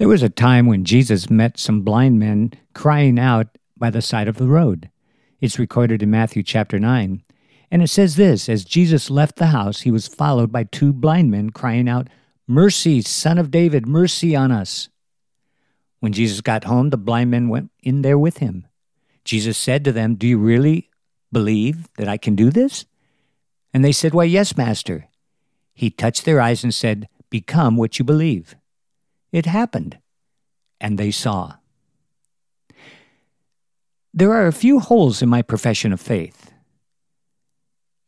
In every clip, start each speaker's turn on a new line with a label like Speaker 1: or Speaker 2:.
Speaker 1: There was a time when Jesus met some blind men crying out by the side of the road. It's recorded in Matthew chapter 9. And it says this As Jesus left the house, he was followed by two blind men crying out, Mercy, son of David, mercy on us. When Jesus got home, the blind men went in there with him. Jesus said to them, Do you really believe that I can do this? And they said, Why, yes, Master. He touched their eyes and said, Become what you believe. It happened, and they saw. There are a few holes in my profession of faith.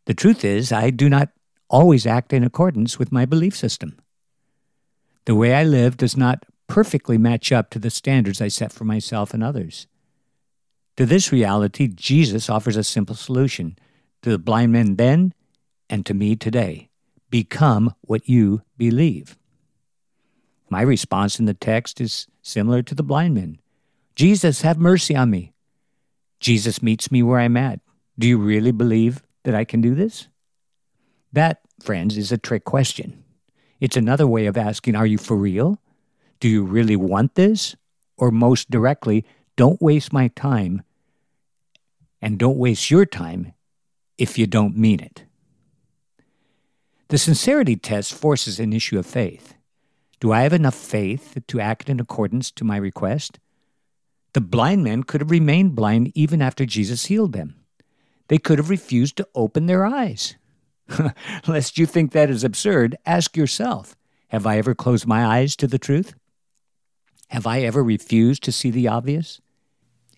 Speaker 1: The truth is, I do not always act in accordance with my belief system. The way I live does not perfectly match up to the standards I set for myself and others. To this reality, Jesus offers a simple solution to the blind men then and to me today become what you believe. My response in the text is similar to the blind men Jesus, have mercy on me. Jesus meets me where I'm at. Do you really believe that I can do this? That, friends, is a trick question. It's another way of asking, Are you for real? Do you really want this? Or most directly, don't waste my time and don't waste your time if you don't mean it. The sincerity test forces an issue of faith. Do I have enough faith to act in accordance to my request? The blind men could have remained blind even after Jesus healed them. They could have refused to open their eyes. Lest you think that is absurd, ask yourself Have I ever closed my eyes to the truth? Have I ever refused to see the obvious?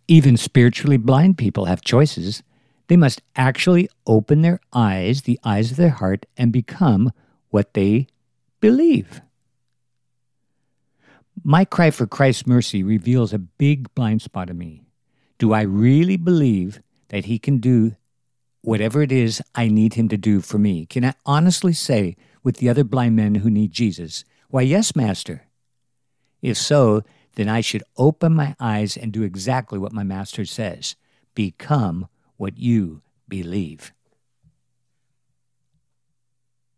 Speaker 1: Even spiritually blind people have choices. They must actually open their eyes, the eyes of their heart, and become what they believe. My cry for Christ's mercy reveals a big blind spot in me. Do I really believe that He can do whatever it is I need Him to do for me? Can I honestly say with the other blind men who need Jesus, Why, yes, Master? If so, then I should open my eyes and do exactly what my Master says become what you believe.